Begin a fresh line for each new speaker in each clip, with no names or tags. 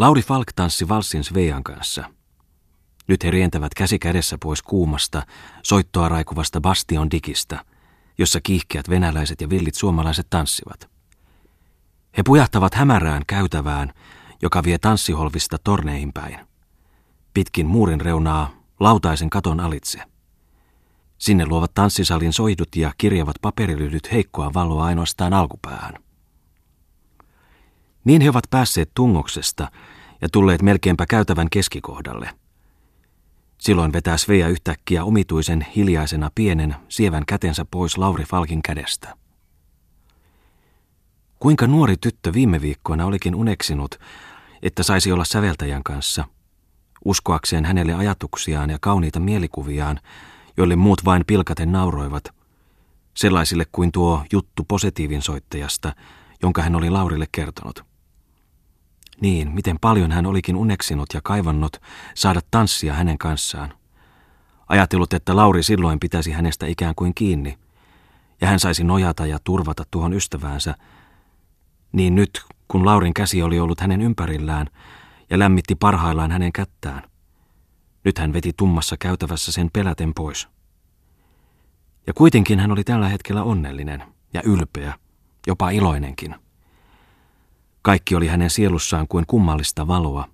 Lauri Falk tanssi valssin Svean kanssa. Nyt he rientävät käsi kädessä pois kuumasta, soittoa raikuvasta Bastion dikistä, jossa kiihkeät venäläiset ja villit suomalaiset tanssivat. He pujahtavat hämärään käytävään, joka vie tanssiholvista torneihin päin. Pitkin muurin reunaa lautaisen katon alitse. Sinne luovat tanssisalin soidut ja kirjavat paperilyhdyt heikkoa valoa ainoastaan alkupäähän. Niin he ovat päässeet tungoksesta ja tulleet melkeinpä käytävän keskikohdalle. Silloin vetää Svea yhtäkkiä omituisen hiljaisena pienen sievän kätensä pois Lauri Falkin kädestä. Kuinka nuori tyttö viime viikkoina olikin uneksinut, että saisi olla säveltäjän kanssa, uskoakseen hänelle ajatuksiaan ja kauniita mielikuviaan, joille muut vain pilkaten nauroivat, sellaisille kuin tuo juttu positiivin soittajasta, jonka hän oli Laurille kertonut. Niin, miten paljon hän olikin uneksinut ja kaivannut saada tanssia hänen kanssaan. Ajatellut, että Lauri silloin pitäisi hänestä ikään kuin kiinni, ja hän saisi nojata ja turvata tuohon ystäväänsä, niin nyt, kun Laurin käsi oli ollut hänen ympärillään ja lämmitti parhaillaan hänen kättään, nyt hän veti tummassa käytävässä sen peläten pois. Ja kuitenkin hän oli tällä hetkellä onnellinen ja ylpeä, jopa iloinenkin. Kaikki oli hänen sielussaan kuin kummallista valoa,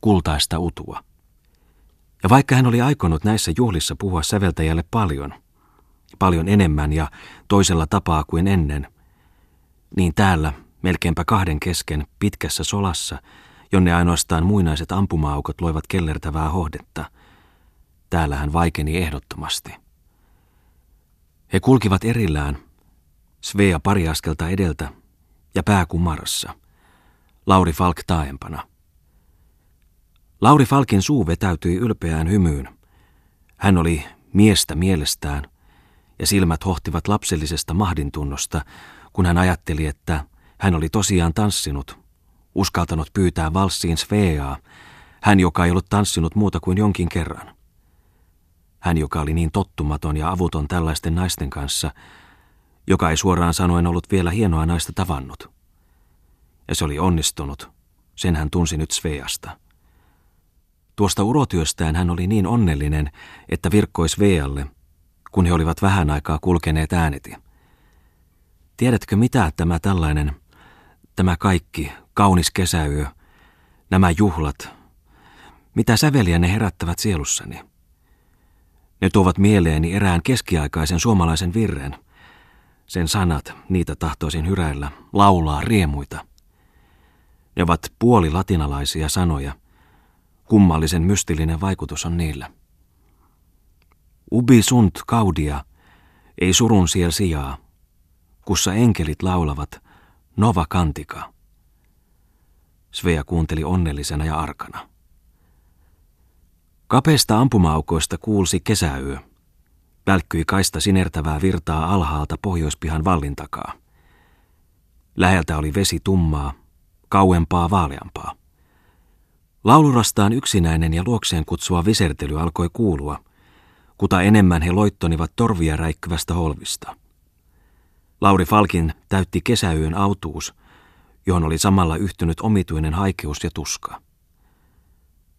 kultaista utua. Ja vaikka hän oli aikonut näissä juhlissa puhua säveltäjälle paljon, paljon enemmän ja toisella tapaa kuin ennen, niin täällä melkeinpä kahden kesken pitkässä solassa, jonne ainoastaan muinaiset ampumaaukot loivat kellertävää hohdetta. Täällä hän vaikeni ehdottomasti. He kulkivat erillään, Svea pari askelta edeltä ja pää kumarassa. Lauri Falk taaempana. Lauri Falkin suu vetäytyi ylpeään hymyyn. Hän oli miestä mielestään, ja silmät hohtivat lapsellisesta mahdintunnosta, kun hän ajatteli, että hän oli tosiaan tanssinut, uskaltanut pyytää valssiin Sveaa, hän joka ei ollut tanssinut muuta kuin jonkin kerran. Hän, joka oli niin tottumaton ja avuton tällaisten naisten kanssa, joka ei suoraan sanoen ollut vielä hienoa naista tavannut. Ja se oli onnistunut, sen hän tunsi nyt Sveasta. Tuosta urotyöstään hän oli niin onnellinen, että virkkoi Svealle, kun he olivat vähän aikaa kulkeneet ääneti. Tiedätkö mitä tämä tällainen Tämä kaikki, kaunis kesäyö, nämä juhlat, mitä säveliä ne herättävät sielussani. Ne tuovat mieleeni erään keskiaikaisen suomalaisen virren. Sen sanat, niitä tahtoisin hyräillä, laulaa riemuita. Ne ovat puoli latinalaisia sanoja. Kummallisen mystillinen vaikutus on niillä. Ubi sunt kaudia, ei surun siel sijaa, kussa enkelit laulavat – Nova Kantika. Svea kuunteli onnellisena ja arkana. Kapeista ampumaukoista kuulsi kesäyö. Välkkyi kaista sinertävää virtaa alhaalta pohjoispihan vallin takaa. Läheltä oli vesi tummaa, kauempaa vaaleampaa. Laulurastaan yksinäinen ja luokseen kutsua visertely alkoi kuulua, kuta enemmän he loittonivat torvia räikkyvästä holvista. Lauri Falkin täytti kesäyön autuus, johon oli samalla yhtynyt omituinen haikeus ja tuska.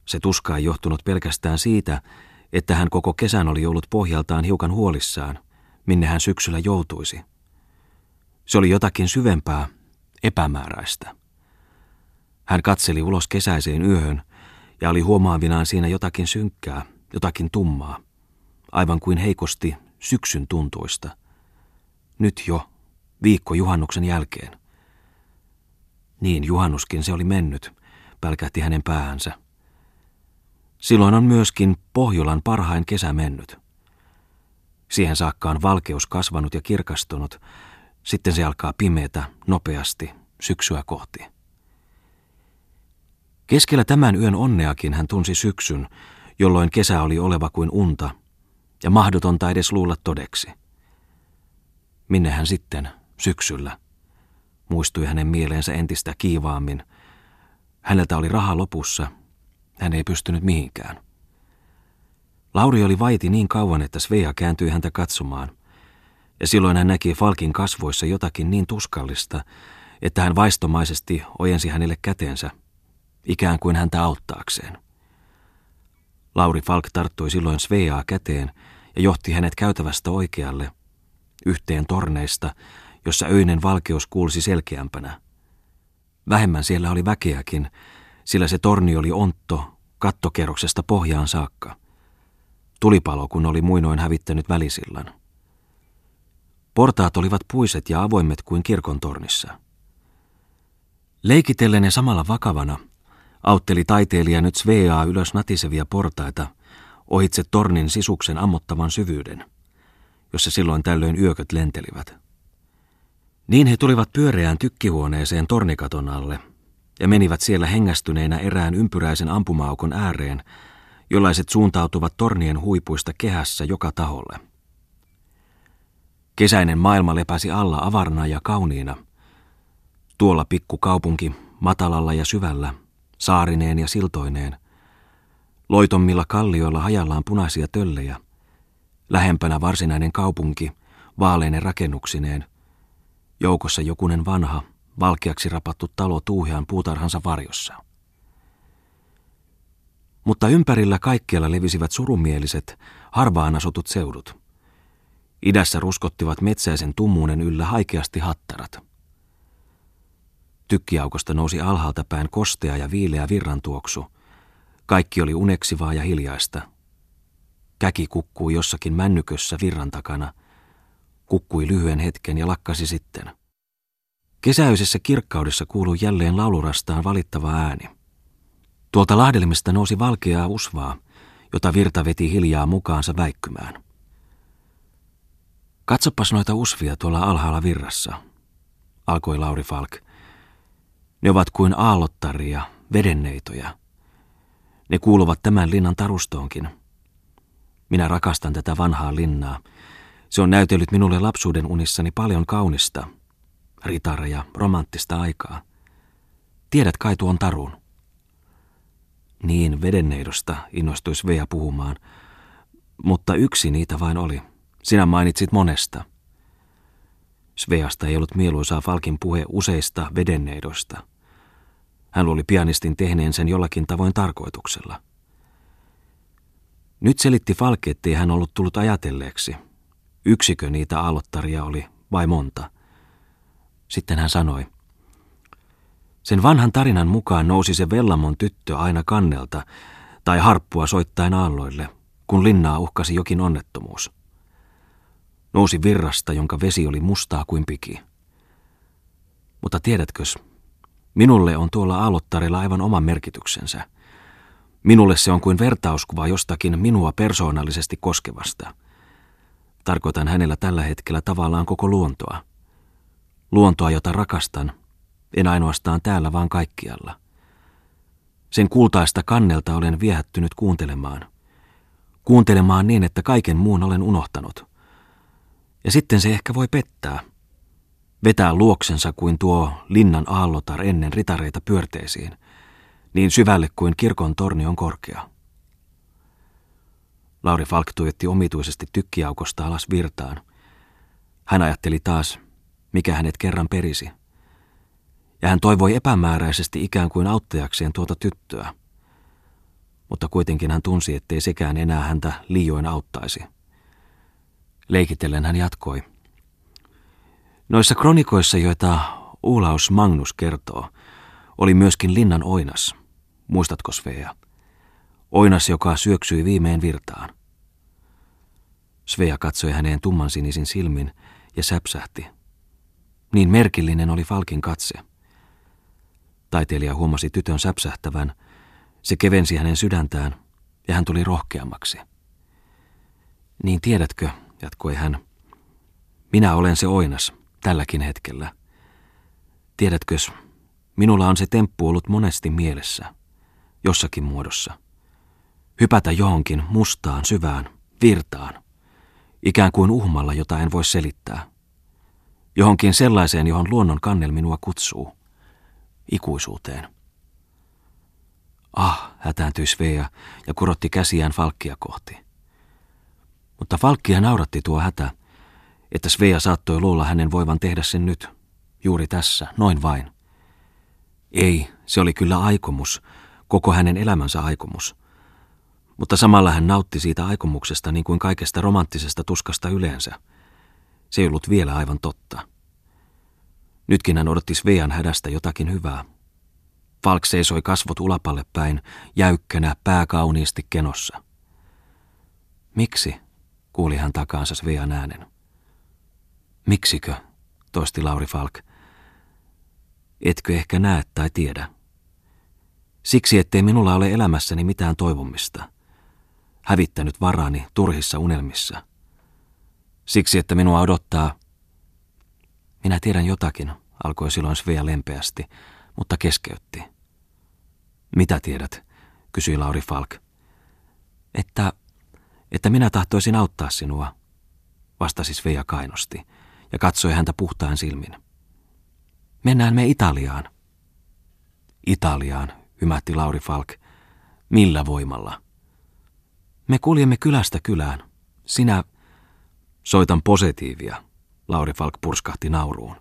Se tuska ei johtunut pelkästään siitä, että hän koko kesän oli ollut pohjaltaan hiukan huolissaan, minne hän syksyllä joutuisi. Se oli jotakin syvempää, epämääräistä. Hän katseli ulos kesäiseen yöhön ja oli huomaavinaan siinä jotakin synkkää, jotakin tummaa, aivan kuin heikosti syksyn tuntuista – nyt jo, viikko juhannuksen jälkeen. Niin juhannuskin se oli mennyt, pälkähti hänen päähänsä. Silloin on myöskin Pohjolan parhain kesä mennyt. Siihen saakka on valkeus kasvanut ja kirkastunut, sitten se alkaa pimeätä nopeasti syksyä kohti. Keskellä tämän yön onneakin hän tunsi syksyn, jolloin kesä oli oleva kuin unta ja mahdotonta edes luulla todeksi. Minne hän sitten, syksyllä? Muistui hänen mieleensä entistä kiivaammin. Häneltä oli raha lopussa. Hän ei pystynyt mihinkään. Lauri oli vaiti niin kauan, että Svea kääntyi häntä katsomaan. Ja silloin hän näki Falkin kasvoissa jotakin niin tuskallista, että hän vaistomaisesti ojensi hänelle kätensä. ikään kuin häntä auttaakseen. Lauri Falk tarttui silloin Sveaa käteen ja johti hänet käytävästä oikealle, yhteen torneista, jossa öinen valkeus kuulsi selkeämpänä. Vähemmän siellä oli väkeäkin, sillä se torni oli ontto kattokerroksesta pohjaan saakka. Tulipalo, kun oli muinoin hävittänyt välisillan. Portaat olivat puiset ja avoimet kuin kirkon tornissa. Leikitellen ja samalla vakavana autteli taiteilija nyt Sveaa ylös natisevia portaita ohitse tornin sisuksen ammottavan syvyyden, jossa silloin tällöin yököt lentelivät. Niin he tulivat pyöreään tykkihuoneeseen tornikaton alle ja menivät siellä hengästyneinä erään ympyräisen ampumaukon ääreen, jollaiset suuntautuvat tornien huipuista kehässä joka taholle. Kesäinen maailma lepäsi alla avarna ja kauniina. Tuolla pikku kaupunki, matalalla ja syvällä, saarineen ja siltoineen. Loitommilla kallioilla hajallaan punaisia töllejä. Lähempänä varsinainen kaupunki, vaaleinen rakennuksineen. Joukossa jokunen vanha, valkeaksi rapattu talo tuuhean puutarhansa varjossa. Mutta ympärillä kaikkialla levisivät surumieliset, harvaan asutut seudut. Idässä ruskottivat metsäisen tummuuden yllä haikeasti hattarat. Tykkiaukosta nousi alhaalta päin kostea ja viileä virrantuoksu. Kaikki oli uneksivaa ja hiljaista. Käki kukkui jossakin männykössä virran takana. Kukkui lyhyen hetken ja lakkasi sitten. Kesäisessä kirkkaudessa kuului jälleen laulurastaan valittava ääni. Tuolta lahdelmista nousi valkeaa usvaa, jota virta veti hiljaa mukaansa väikkymään. Katsopas noita usvia tuolla alhaalla virrassa, alkoi Lauri Falk. Ne ovat kuin aallottaria, vedenneitoja. Ne kuuluvat tämän linnan tarustoonkin. Minä rakastan tätä vanhaa linnaa. Se on näytellyt minulle lapsuuden unissani paljon kaunista – ritareja, romanttista aikaa. Tiedät kai tuon tarun. Niin, vedenneidosta innostui Svea puhumaan, mutta yksi niitä vain oli. Sinä mainitsit monesta. Sveasta ei ollut mieluisaa Falkin puhe useista vedenneidosta. Hän luuli pianistin tehneen sen jollakin tavoin tarkoituksella. Nyt selitti Falk, ettei hän ollut tullut ajatelleeksi. Yksikö niitä alottaria oli vai monta – sitten hän sanoi. Sen vanhan tarinan mukaan nousi se Vellamon tyttö aina kannelta tai harppua soittain aalloille, kun linnaa uhkasi jokin onnettomuus. Nousi virrasta, jonka vesi oli mustaa kuin piki. Mutta tiedätkös, minulle on tuolla aallottarilla aivan oma merkityksensä. Minulle se on kuin vertauskuva jostakin minua persoonallisesti koskevasta. Tarkoitan hänellä tällä hetkellä tavallaan koko luontoa – Luontoa, jota rakastan, en ainoastaan täällä, vaan kaikkialla. Sen kultaista kannelta olen viehättynyt kuuntelemaan. Kuuntelemaan niin, että kaiken muun olen unohtanut. Ja sitten se ehkä voi pettää. Vetää luoksensa kuin tuo linnan aallotar ennen ritareita pyörteisiin, niin syvälle kuin kirkon torni on korkea. Lauri Falk tuijotti omituisesti tykkiaukosta alas virtaan. Hän ajatteli taas, mikä hänet kerran perisi. Ja hän toivoi epämääräisesti ikään kuin auttajakseen tuota tyttöä. Mutta kuitenkin hän tunsi, ettei sekään enää häntä liioin auttaisi. Leikitellen hän jatkoi. Noissa kronikoissa, joita Uulaus Magnus kertoo, oli myöskin linnan oinas. Muistatko Svea? Oinas, joka syöksyi viimein virtaan. Svea katsoi häneen tummansinisin silmin ja säpsähti – niin merkillinen oli Falkin katse. Taiteilija huomasi tytön säpsähtävän. Se kevensi hänen sydäntään ja hän tuli rohkeammaksi. Niin tiedätkö, jatkoi hän, minä olen se oinas tälläkin hetkellä. Tiedätkös, minulla on se temppu ollut monesti mielessä, jossakin muodossa. Hypätä johonkin mustaan, syvään, virtaan, ikään kuin uhmalla, jota en voi selittää johonkin sellaiseen, johon luonnon kannel minua kutsuu, ikuisuuteen. Ah, hätääntyi Svea ja kurotti käsiään Falkkia kohti. Mutta Falkkia nauratti tuo hätä, että Svea saattoi luulla hänen voivan tehdä sen nyt, juuri tässä, noin vain. Ei, Se oli kyllä aikomus, koko hänen elämänsä aikomus. Mutta samalla hän nautti siitä aikomuksesta niin kuin kaikesta romanttisesta tuskasta yleensä. Se ei ollut vielä aivan totta. Nytkin hän odotti Svean hädästä jotakin hyvää. Falk seisoi kasvot ulapalle päin, jäykkänä, pää kauniisti kenossa. Miksi? kuuli hän takaansa Svean äänen. Miksikö? toisti Lauri Falk. Etkö ehkä näe tai tiedä? Siksi, ettei minulla ole elämässäni mitään toivomista. Hävittänyt varani turhissa unelmissa. Siksi, että minua odottaa... Minä tiedän jotakin, alkoi silloin Svea lempeästi, mutta keskeytti. Mitä tiedät, kysyi Lauri Falk. Että, että minä tahtoisin auttaa sinua, vastasi Svea kainosti ja katsoi häntä puhtaan silmin. Mennään me Italiaan. Italiaan, hymätti Lauri Falk. Millä voimalla? Me kuljemme kylästä kylään. Sinä... Soitan positiivia, Lauri Falk purskahti nauruun.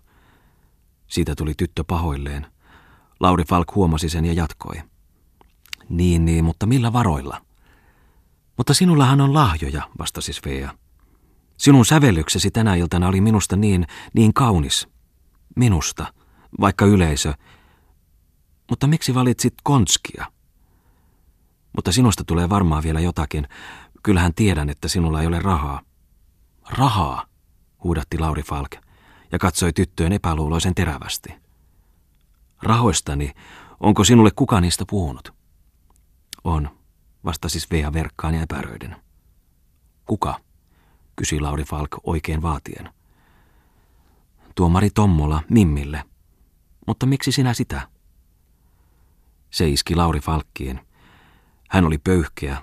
Siitä tuli tyttö pahoilleen. Lauri Falk huomasi sen ja jatkoi. Niin, niin, mutta millä varoilla? Mutta sinullahan on lahjoja, vastasi Svea. Sinun sävellyksesi tänä iltana oli minusta niin, niin kaunis. Minusta, vaikka yleisö. Mutta miksi valitsit Konskia? Mutta sinusta tulee varmaan vielä jotakin. Kyllähän tiedän, että sinulla ei ole rahaa. Rahaa, huudatti Lauri Falk ja katsoi tyttöön epäluuloisen terävästi. Rahoistani, onko sinulle kuka niistä puhunut? On, vastasi Svea verkkaan ja epäröiden. Kuka? kysyi Lauri Falk oikein vaatien. Tuomari Tommola Mimmille. Mutta miksi sinä sitä? Se iski Lauri Falkkiin. Hän oli pöyhkeä,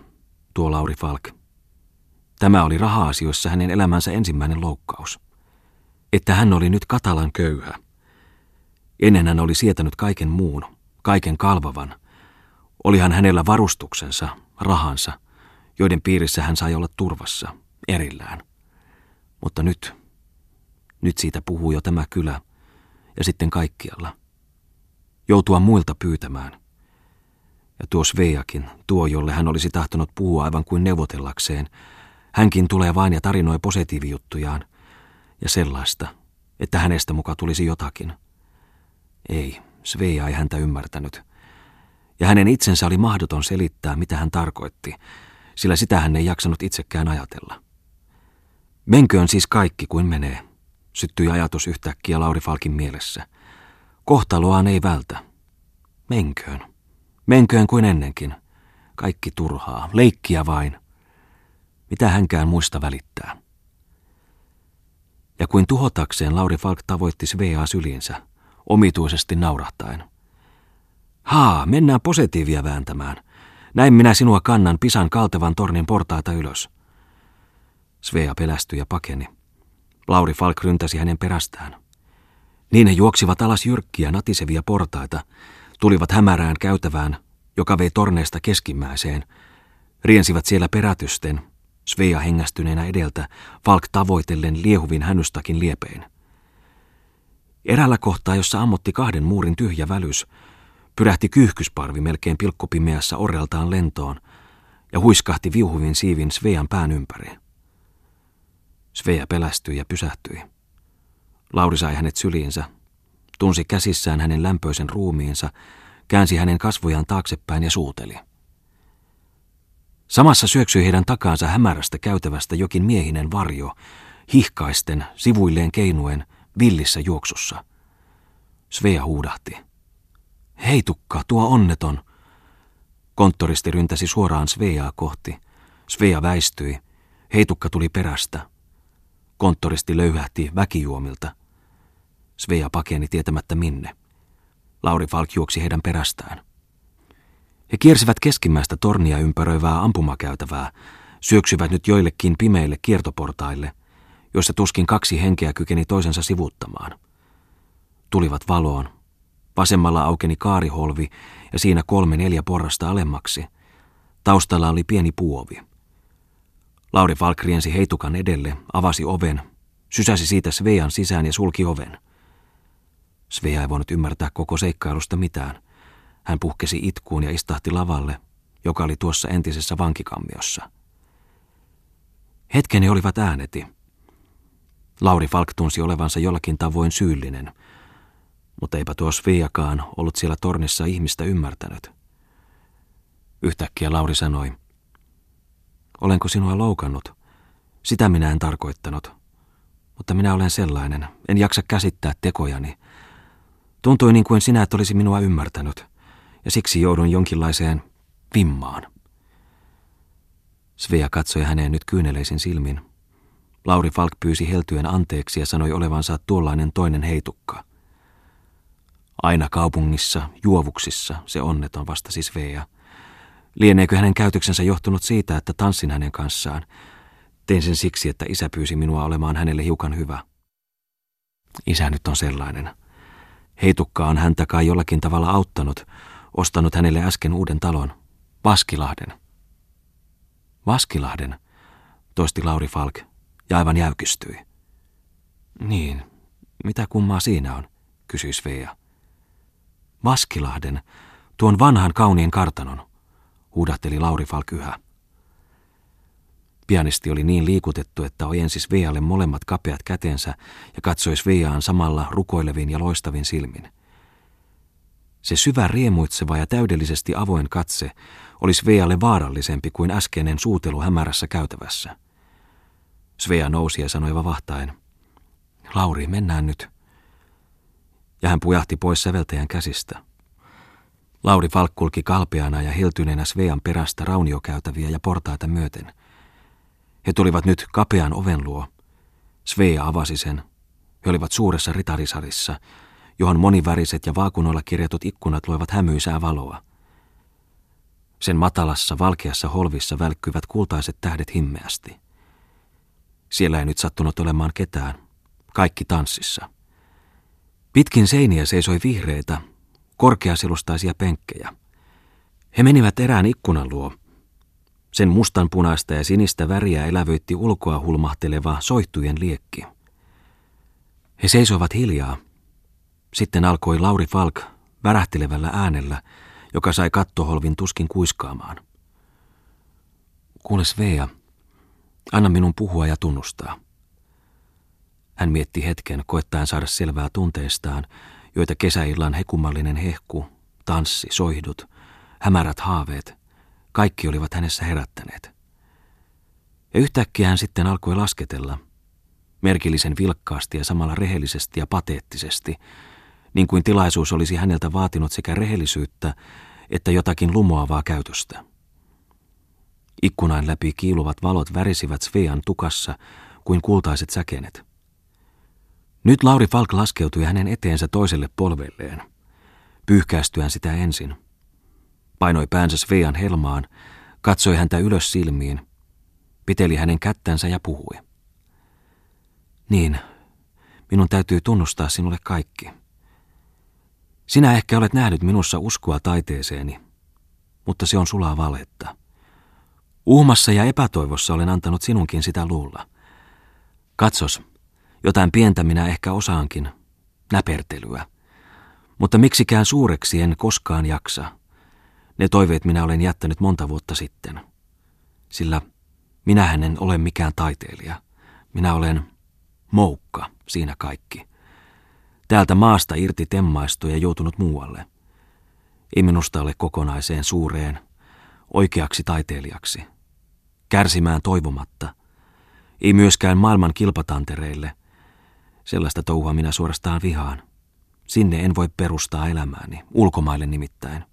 tuo Lauri Falk. Tämä oli raha-asioissa hänen elämänsä ensimmäinen loukkaus. Että hän oli nyt katalan köyhä. Ennen hän oli sietänyt kaiken muun, kaiken kalvavan. Olihan hänellä varustuksensa, rahansa, joiden piirissä hän sai olla turvassa, erillään. Mutta nyt, nyt siitä puhuu jo tämä kylä, ja sitten kaikkialla. Joutua muilta pyytämään. Ja tuo Sveakin, tuo jolle hän olisi tahtonut puhua aivan kuin neuvotellakseen, hänkin tulee vain ja tarinoi positiivijuttujaan, ja sellaista, että hänestä muka tulisi jotakin. Ei, Svea ei häntä ymmärtänyt. Ja hänen itsensä oli mahdoton selittää, mitä hän tarkoitti, sillä sitä hän ei jaksanut itsekään ajatella. Menköön siis kaikki kuin menee, syttyi ajatus yhtäkkiä Lauri Falkin mielessä. Kohtaloaan ei vältä. Menköön. Menköön kuin ennenkin. Kaikki turhaa, leikkiä vain. Mitä hänkään muista välittää. Ja kuin tuhotakseen Lauri Falk tavoitti Svea sylinsä, omituisesti naurahtaen. Haa, mennään positiivia vääntämään. Näin minä sinua kannan pisan kaltevan tornin portaita ylös. Svea pelästyi ja pakeni. Lauri Falk ryntäsi hänen perästään. Niin he juoksivat alas jyrkkiä natisevia portaita, tulivat hämärään käytävään, joka vei torneesta keskimmäiseen, riensivät siellä perätysten, Svea hengästyneenä edeltä, Falk tavoitellen liehuvin hännystakin liepein. Erällä kohtaa, jossa ammotti kahden muurin tyhjä välys, pyrähti kyyhkysparvi melkein pilkkopimeässä orreltaan lentoon ja huiskahti viuhuvin siivin Svean pään ympäri. Svea pelästyi ja pysähtyi. Lauri sai hänet syliinsä, tunsi käsissään hänen lämpöisen ruumiinsa, käänsi hänen kasvojaan taaksepäin ja suuteli. Samassa syöksyi heidän takaansa hämärästä käytävästä jokin miehinen varjo, hihkaisten, sivuilleen keinuen, villissä juoksussa. Svea huudahti. Hei tukka, tuo onneton! Konttoristi ryntäsi suoraan Sveaa kohti. Svea väistyi. Heitukka tuli perästä. Konttoristi löyhähti väkijuomilta. Svea pakeni tietämättä minne. Lauri Falk juoksi heidän perästään. He kiersivät keskimmäistä tornia ympäröivää ampumakäytävää, syöksyvät nyt joillekin pimeille kiertoportaille, joissa tuskin kaksi henkeä kykeni toisensa sivuttamaan. Tulivat valoon. Vasemmalla aukeni kaariholvi ja siinä kolme neljä porrasta alemmaksi. Taustalla oli pieni puovi. Lauri Falk riensi heitukan edelle, avasi oven, sysäsi siitä Svean sisään ja sulki oven. Svea ei voinut ymmärtää koko seikkailusta mitään. Hän puhkesi itkuun ja istahti lavalle, joka oli tuossa entisessä vankikammiossa. Hetkeni olivat ääneti. Lauri Falk tunsi olevansa jollakin tavoin syyllinen, mutta eipä tuo Sviakaan ollut siellä tornissa ihmistä ymmärtänyt. Yhtäkkiä Lauri sanoi, Olenko sinua loukannut? Sitä minä en tarkoittanut. Mutta minä olen sellainen, en jaksa käsittää tekojani. Tuntui niin kuin sinä et olisi minua ymmärtänyt, ja siksi joudun jonkinlaiseen vimmaan. Svea katsoi häneen nyt kyyneleisin silmin. Lauri Falk pyysi heltyen anteeksi ja sanoi olevansa tuollainen toinen heitukka. Aina kaupungissa, juovuksissa, se onneton vastasi Svea. Lieneekö hänen käytöksensä johtunut siitä, että tanssin hänen kanssaan? Tein sen siksi, että isä pyysi minua olemaan hänelle hiukan hyvä. Isä nyt on sellainen. Heitukka on häntä kai jollakin tavalla auttanut, ostanut hänelle äsken uuden talon, Vaskilahden. Vaskilahden, toisti Lauri Falk ja aivan jäykistyi. Niin, mitä kummaa siinä on, kysyi Svea. Vaskilahden, tuon vanhan kauniin kartanon, huudahteli Lauri Falk yhä. Pianisti oli niin liikutettu, että ojensi Svealle molemmat kapeat kätensä ja katsoi Sveaan samalla rukoilevin ja loistavin silmin. Se syvä riemuitseva ja täydellisesti avoin katse oli Svealle vaarallisempi kuin äskeinen suutelu hämärässä käytävässä. Svea nousi ja sanoi vahtaen, Lauri, mennään nyt. Ja hän pujahti pois säveltäjän käsistä. Lauri Falk kulki kalpeana ja hiltyneenä Svean perästä rauniokäytäviä ja portaita myöten. He tulivat nyt kapean oven luo. Svea avasi sen. He olivat suuressa ritarisalissa, johon moniväriset ja vaakunoilla kirjatut ikkunat loivat hämyisää valoa. Sen matalassa, valkeassa holvissa välkkyivät kultaiset tähdet himmeästi. Siellä ei nyt sattunut olemaan ketään. Kaikki tanssissa. Pitkin seiniä seisoi vihreitä, korkeaselustaisia penkkejä. He menivät erään ikkunan luo. Sen mustanpunaista ja sinistä väriä elävöitti ulkoa hulmahteleva soihtujen liekki. He seisoivat hiljaa. Sitten alkoi Lauri Falk värähtelevällä äänellä, joka sai kattoholvin tuskin kuiskaamaan. Kuule Svea, anna minun puhua ja tunnustaa. Hän mietti hetken koettaen saada selvää tunteistaan, joita kesäillan hekumallinen hehku, tanssi, soihdut, hämärät haaveet, kaikki olivat hänessä herättäneet. Ja yhtäkkiä hän sitten alkoi lasketella, merkillisen vilkkaasti ja samalla rehellisesti ja pateettisesti, niin kuin tilaisuus olisi häneltä vaatinut sekä rehellisyyttä että jotakin lumoavaa käytöstä. Ikkunain läpi kiiluvat valot värisivät Svean tukassa kuin kultaiset säkenet. Nyt Lauri Falk laskeutui hänen eteensä toiselle polvelleen, pyyhkäistyään sitä ensin. Painoi päänsä Svean helmaan, katsoi häntä ylös silmiin, piteli hänen kättänsä ja puhui. Niin, minun täytyy tunnustaa sinulle kaikki. Sinä ehkä olet nähnyt minussa uskoa taiteeseeni, mutta se on sulaa valetta. Uhmassa ja epätoivossa olen antanut sinunkin sitä luulla. Katsos, jotain pientä minä ehkä osaankin, näpertelyä. Mutta miksikään suureksi en koskaan jaksa. Ne toiveet minä olen jättänyt monta vuotta sitten. Sillä minähän en ole mikään taiteilija. Minä olen moukka, siinä kaikki. Täältä maasta irti temmaistu ja joutunut muualle. Ei minusta ole kokonaiseen suureen, oikeaksi taiteilijaksi. Kärsimään toivomatta. Ei myöskään maailman kilpatantereille. Sellaista touhua minä suorastaan vihaan. Sinne en voi perustaa elämääni, ulkomaille nimittäin.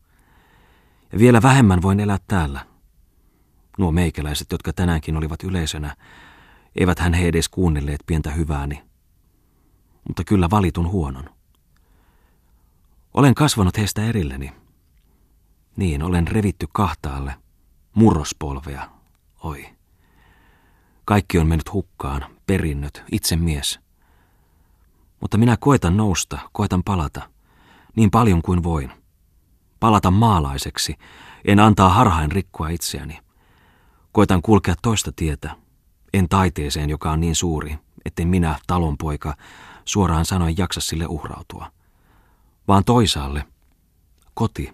Ja vielä vähemmän voin elää täällä. Nuo meikäläiset, jotka tänäänkin olivat yleisönä, eivät hän he edes kuunnelleet pientä hyvääni, mutta kyllä valitun huonon. Olen kasvanut heistä erilleni. Niin, olen revitty kahtaalle, murrospolvea, oi. Kaikki on mennyt hukkaan, perinnöt, itse mies. Mutta minä koetan nousta, koetan palata, niin paljon kuin voin. Palata maalaiseksi, en antaa harhain rikkoa itseäni. Koitan kulkea toista tietä, en taiteeseen, joka on niin suuri, etten minä, talonpoika, suoraan sanoen jaksa sille uhrautua. Vaan toisaalle, koti,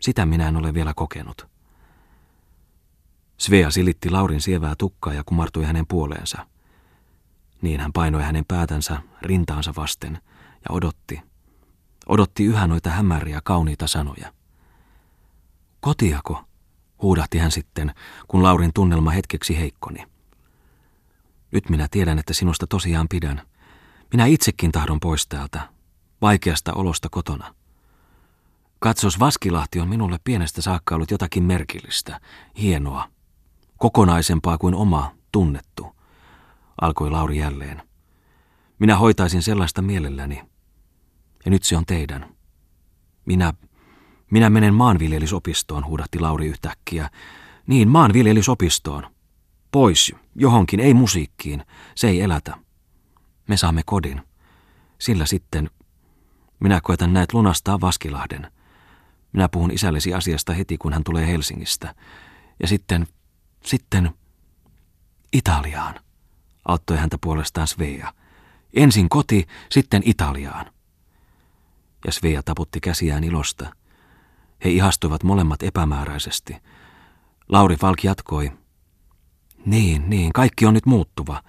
Sitä minä en ole vielä kokenut. Svea silitti Laurin sievää tukkaa ja kumartui hänen puoleensa. Niin hän painoi hänen päätänsä rintaansa vasten ja odotti. Odotti yhä noita hämäriä kauniita sanoja. Kotiako? huudahti hän sitten, kun Laurin tunnelma hetkeksi heikkoni. Nyt minä tiedän, että sinusta tosiaan pidän. Minä itsekin tahdon pois täältä, vaikeasta olosta kotona. Katsos, Vaskilahti on minulle pienestä saakka ollut jotakin merkillistä, hienoa, kokonaisempaa kuin oma, tunnettu, alkoi Lauri jälleen. Minä hoitaisin sellaista mielelläni. Ja nyt se on teidän. Minä, minä menen maanviljelysopistoon, huudahti Lauri yhtäkkiä. Niin, maanviljelysopistoon. Pois, johonkin, ei musiikkiin. Se ei elätä. Me saamme kodin. Sillä sitten minä koetan näet lunastaa Vaskilahden. Minä puhun isällesi asiasta heti, kun hän tulee Helsingistä. Ja sitten, sitten Italiaan, auttoi häntä puolestaan Svea. Ensin koti, sitten Italiaan. Ja Svea taputti käsiään ilosta. He ihastuivat molemmat epämääräisesti. Lauri Falk jatkoi. Niin, niin, kaikki on nyt muuttuva.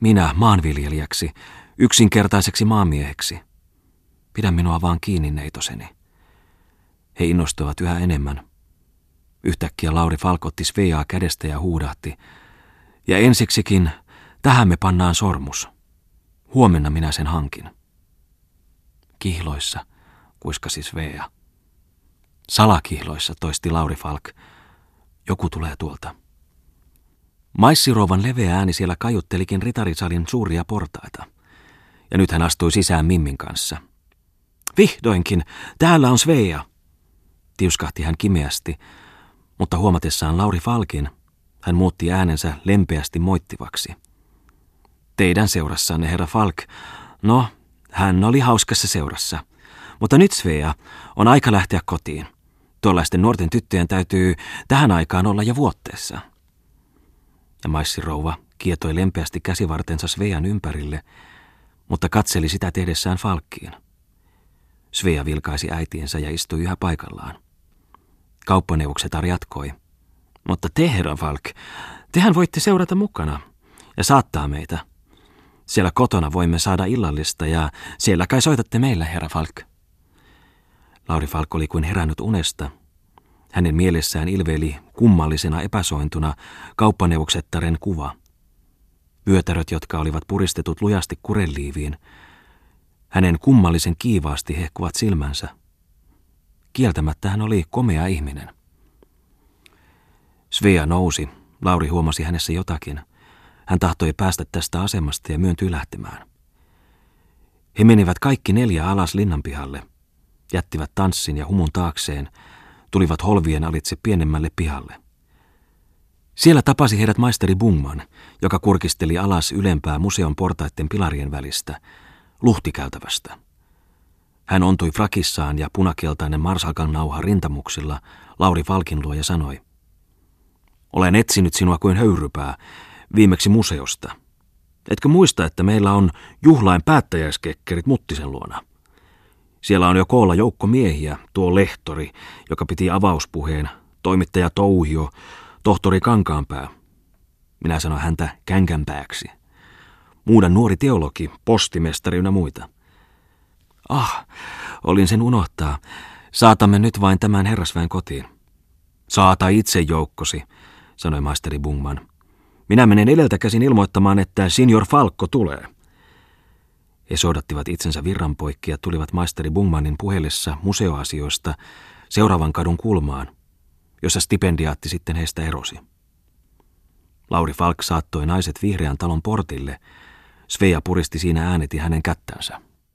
Minä maanviljelijäksi, yksinkertaiseksi maamieheksi. Pidä minua vaan kiinni, neitoseni. He innostuivat yhä enemmän. Yhtäkkiä Lauri falkotti Sveaa kädestä ja huudahti. Ja ensiksikin, tähän me pannaan sormus. Huomenna minä sen hankin. Kihloissa, kuiskasi Svea. Salakihloissa, toisti Lauri Falk. Joku tulee tuolta. Maissirouvan leveä ääni siellä kajuttelikin ritarisalin suuria portaita. Ja nyt hän astui sisään Mimmin kanssa. Vihdoinkin, täällä on Svea, tiuskahti hän kimeästi, mutta huomatessaan Lauri Falkin, hän muutti äänensä lempeästi moittivaksi. Teidän seurassanne, herra Falk. No, hän oli hauskassa seurassa. Mutta nyt Svea, on aika lähteä kotiin. Tuollaisten nuorten tyttöjen täytyy tähän aikaan olla jo vuotteessa. Maissirouva kietoi lempeästi käsivartensa Svean ympärille, mutta katseli sitä tehdessään Falkkiin. Svea vilkaisi äitiensä ja istui yhä paikallaan. Kauppaneuvoksetar jatkoi. Mutta te, herra Falk, tehän voitte seurata mukana ja saattaa meitä. Siellä kotona voimme saada illallista ja siellä kai soitatte meillä, herra Falk. Lauri Falk oli kuin herännyt unesta. Hänen mielessään ilveili kummallisena epäsointuna kauppaneuvoksettaren kuva. Vyötäröt, jotka olivat puristetut lujasti kurelliiviin. Hänen kummallisen kiivaasti hehkuvat silmänsä. Kieltämättä hän oli komea ihminen. Svea nousi. Lauri huomasi hänessä jotakin. Hän tahtoi päästä tästä asemasta ja myöntyi lähtemään. He menivät kaikki neljä alas linnanpihalle, jättivät tanssin ja humun taakseen, tulivat holvien alitse pienemmälle pihalle. Siellä tapasi heidät maisteri Bungman, joka kurkisteli alas ylempää museon portaiden pilarien välistä, luhtikäytävästä. Hän ontui frakissaan ja punakeltainen marsalkan nauha rintamuksilla Lauri Falkin luo ja sanoi. Olen etsinyt sinua kuin höyrypää, viimeksi museosta. Etkö muista, että meillä on juhlain päättäjäiskekkerit Muttisen luona? Siellä on jo koolla joukko miehiä, tuo lehtori, joka piti avauspuheen, toimittaja Touhio, tohtori Kankaanpää. Minä sanoin häntä känkänpääksi. Muudan nuori teologi, postimestari ja muita. Ah, olin sen unohtaa. Saatamme nyt vain tämän herrasväen kotiin. Saata itse joukkosi, sanoi maisteri Bungman. Minä menen edeltä käsin ilmoittamaan, että senior Falkko tulee. He sodattivat itsensä virran poikki ja tulivat maisteri Bungmanin puhellessa museoasioista seuraavan kadun kulmaan, jossa stipendiaatti sitten heistä erosi. Lauri Falk saattoi naiset vihreän talon portille. Svea puristi siinä ääneti hänen kättänsä.